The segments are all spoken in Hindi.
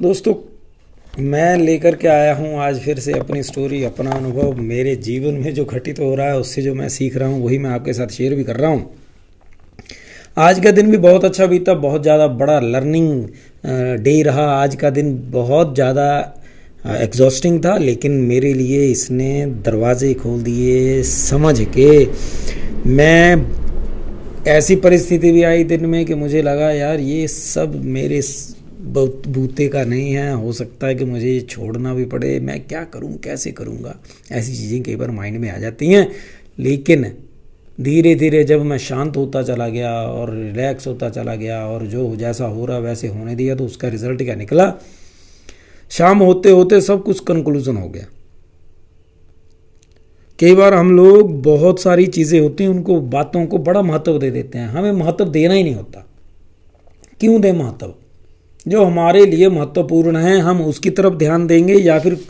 दोस्तों, मैं लेकर के आया हूँ आज फिर से अपनी स्टोरी अपना अनुभव, मेरे जीवन में जो घटित हो रहा है, उससे जो मैं सीख रहा हूँ, वही मैं आपके साथ शेयर भी कर रहा हूँ। आज का दिन भी बहुत अच्छा बीता, बहुत ज़्यादा बड़ा लर्निंग डे रहा। आज का दिन बहुत ज़्यादा एग्जॉस्टिंग था, लेकिन मेरे लिए इसने दरवाजे खोल दिए, समझ के। मैं, ऐसी परिस्थिति भी आई दिन में कि मुझे लगा, यार, ये सब मेरे बूते का नहीं है, हो सकता है कि मुझे ये छोड़ना भी पड़े, मैं क्या करूँ, कैसे करूँगा? ऐसी चीज़ें कई बार माइंड में आ जाती हैं। लेकिन धीरे धीरे जब मैं शांत होता चला गया और रिलैक्स होता चला गया और जो जैसा हो रहा वैसे होने दिया तो उसका रिज़ल्ट क्या निकला? शाम होते होते सब कुछ कंक्लूजन हो गया। कई बार हम लोग बहुत सारी चीज़ें होती हैं, उनको, बातों को बड़ा महत्व दे देते हैं। हमें महत्व देना ही नहीं होता। क्यों दें महत्व? जो हमारे लिए महत्वपूर्ण है, हम उसकी तरफ़ ध्यान देंगे या फिर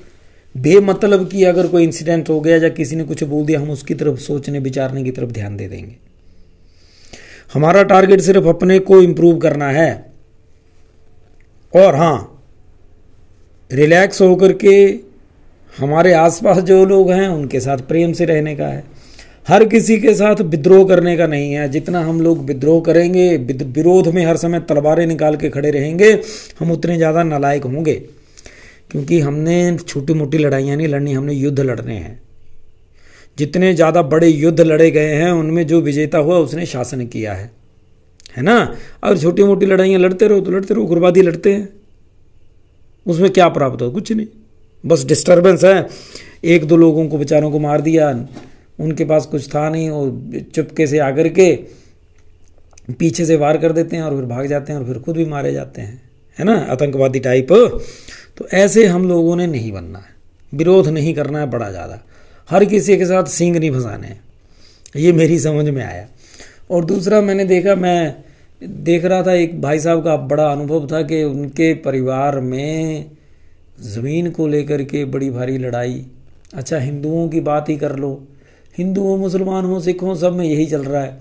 बेमतलब की अगर कोई इंसिडेंट हो गया या किसी ने कुछ बोल दिया, हम उसकी तरफ़ सोचने, विचारने की तरफ़ ध्यान दे देंगे। हमारा टारगेट सिर्फ़ अपने को इम्प्रूव करना है। और हाँ रिलैक्स होकर के हमारे आसपास जो लोग हैं, उनके साथ प्रेम से रहने का है। हर किसी के साथ विद्रोह करने का नहीं है। जितना हम लोग विद्रोह करेंगे विरोध में हर समय तलवारें निकाल के खड़े रहेंगे, हम उतने ज़्यादा नालायक होंगे। क्योंकि हमने छोटी मोटी लड़ाइयाँ नहीं लड़नी, हमने युद्ध लड़ने हैं। जितने ज़्यादा बड़े युद्ध लड़े गए हैं, उनमें जो विजेता हुआ, उसने शासन किया है। है ना? और छोटी मोटी लड़ाइयाँ लड़ते रहो तो लड़ते रहो, उग्रवादी लड़ते हैं। उसमें क्या प्राप्त हो कुछ नहीं। बस डिस्टर्बेंस है। एक दो लोगों को, बेचारों को मार दिया उनके पास कुछ था नहीं और चुपके से आकर के पीछे से वार कर देते हैं और फिर भाग जाते हैं और फिर खुद भी मारे जाते हैं। है ना? आतंकवादी टाइप तो ऐसे हम लोगों ने नहीं बनना है। विरोध नहीं करना है बड़ा ज़्यादा। हर किसी के साथ सींग नहीं फंसाने हैं। ये मेरी समझ में आया। और दूसरा मैंने देखा, मैं देख रहा था, एक भाई साहब का बड़ा अनुभव था कि उनके परिवार में ज़मीन को लेकर के बड़ी भारी लड़ाई। अच्छा हिंदुओं की बात ही कर लो। हिंदू हो, मुसलमान हो, सिख हो, सब में यही चल रहा है।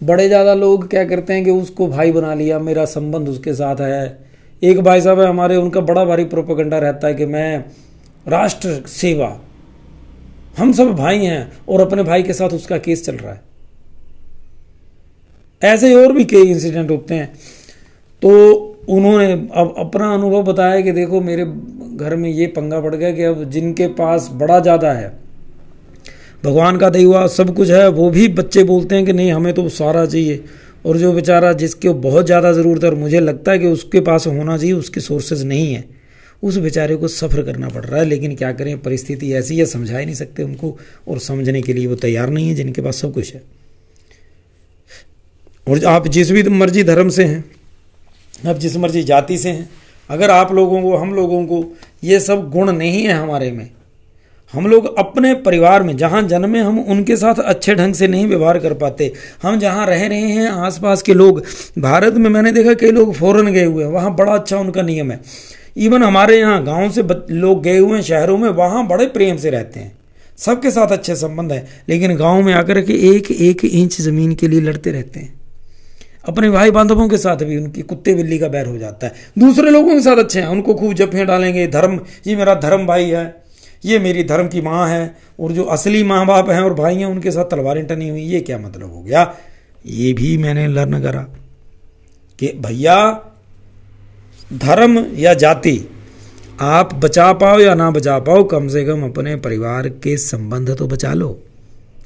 बड़े ज़्यादा लोग क्या करते हैं कि उसको भाई बना लिया, मेरा संबंध उसके साथ है। एक भाई साहब है हमारे, उनका बड़ा भारी प्रोपोगंडा रहता है कि मैं राष्ट्र सेवा, हम सब भाई हैं और अपने भाई के साथ उसका केस चल रहा है। ऐसे और भी कई इंसिडेंट होते हैं। तो उन्होंने अब अपना अनुभव बताया कि देखो, मेरे घर में ये पंगा पड़ गया कि अब जिनके पास बड़ा ज़्यादा है भगवान का हुआ सब कुछ है, वो भी बच्चे बोलते हैं कि नहीं, हमें तो सारा चाहिए। और जो बेचारा जिसके बहुत ज़्यादा ज़रूरत है और मुझे लगता है कि उसके पास होना चाहिए, उसके सोर्सेज नहीं है, उस बेचारे को सफ़र करना पड़ रहा है। लेकिन क्या करें, परिस्थिति ऐसी है, समझा ही नहीं सकते उनको और समझने के लिए वो तैयार नहीं है, जिनके पास सब कुछ है। और आप जिस भी मर्ज़ी धर्म से हैं, आप जिस मर्ज़ी जाति से हैं, अगर आप लोगों को, हम लोगों को ये सब गुण नहीं है हमारे में हम लोग अपने परिवार में, जहाँ जन्मे हम, उनके साथ अच्छे ढंग से नहीं व्यवहार कर पाते। हम जहाँ रह रहे हैं, आसपास के लोग, भारत में मैंने देखा कई लोग फॉरन गए हुए हैं, वहाँ बड़ा अच्छा उनका नियम है। इवन हमारे यहाँ गाँव से लोग गए हुए हैं, शहरों में, वहाँ बड़े प्रेम से रहते हैं। सबके साथ अच्छे संबंध है, लेकिन गाँव में आकर के एक एक इंच ज़मीन के लिए लड़ते रहते हैं। अपने भाई बांधवों के साथ भी उनकी कुत्ते बिल्ली का बैर हो जाता है। दूसरे लोगों के साथ अच्छे हैं, उनको खूब जफियाँ डालेंगे, धर्म, ये मेरा धर्म भाई है। ये मेरी धर्म की माँ है और जो असली माँ बाप हैं और भाई हैं, उनके साथ तलवारें टनी हुई, ये क्या मतलब हो गया? ये भी मैंने लर्न करा कि भैया, धर्म या जाति, आप बचा पाओ या ना बचा पाओ, कम से कम अपने परिवार के संबंध तो बचा लो।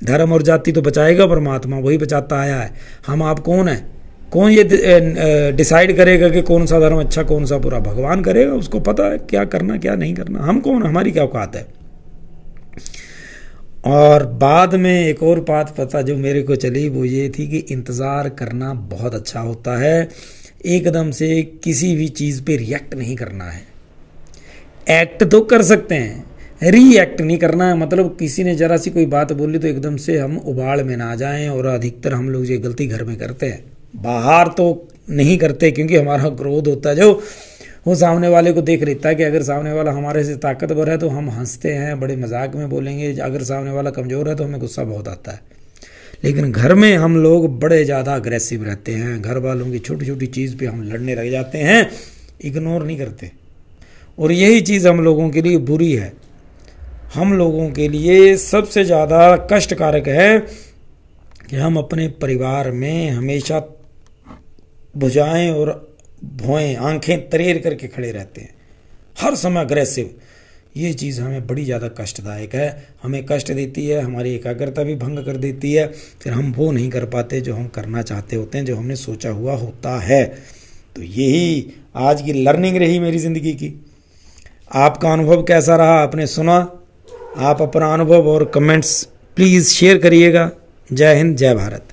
धर्म और जाति तो बचाएगा, परमात्मा वही बचाता आया है। हम आप कौन है? कौन ये डिसाइड करेगा कि कौन सा धर्म अच्छा कौन सा बुरा? भगवान करेगा, उसको पता है क्या करना, क्या नहीं करना। हम कौन, हमारी क्या औकात है? और बाद में एक और बात पता जो मेरे को चली, वो ये थी कि इंतज़ार करना बहुत अच्छा होता है। एकदम से किसी भी चीज़ पे रिएक्ट नहीं करना है। एक्ट तो कर सकते हैं। रिएक्ट नहीं करना है मतलब किसी ने जरा सी कोई बात बोली तो एकदम से हम उबाड़ में ना जाएँ और अधिकतर हम लोग ये गलती घर में करते हैं। बाहर तो नहीं करते, क्योंकि हमारा क्रोध होता है। जो वो सामने वाले को देख लेता है कि अगर सामने वाला हमारे से ताकतवर है तो हम हँसते हैं, बड़े मज़ाक में बोलेंगे। अगर सामने वाला कमज़ोर है तो हमें गुस्सा बहुत आता है। लेकिन घर में हम लोग बड़े ज़्यादा अग्रेसिव रहते हैं। घर वालों की छोटी छोटी चीज़ पे हम लड़ने लग जाते हैं। इग्नोर नहीं करते। और यही चीज़ हम लोगों के लिए बुरी है। हम लोगों के लिए सबसे ज़्यादा कष्टकारक है कि हम अपने परिवार में हमेशा भुजाएँ और भोएँ, आँखें तरेर करके खड़े रहते हैं। हर समय अग्रेसिव ये चीज़ हमें बड़ी ज़्यादा कष्टदायक है। हमें कष्ट देती है, हमारी एकाग्रता भी भंग कर देती है। फिर हम वो नहीं कर पाते जो हम करना चाहते होते हैं, जो हमने सोचा हुआ होता है। तो यही आज की लर्निंग रही मेरी ज़िंदगी की। आपका अनुभव कैसा रहा? आपने सुना? आप अपना अनुभव और कमेंट्स प्लीज़ शेयर करिएगा। जय हिंद, जय भारत।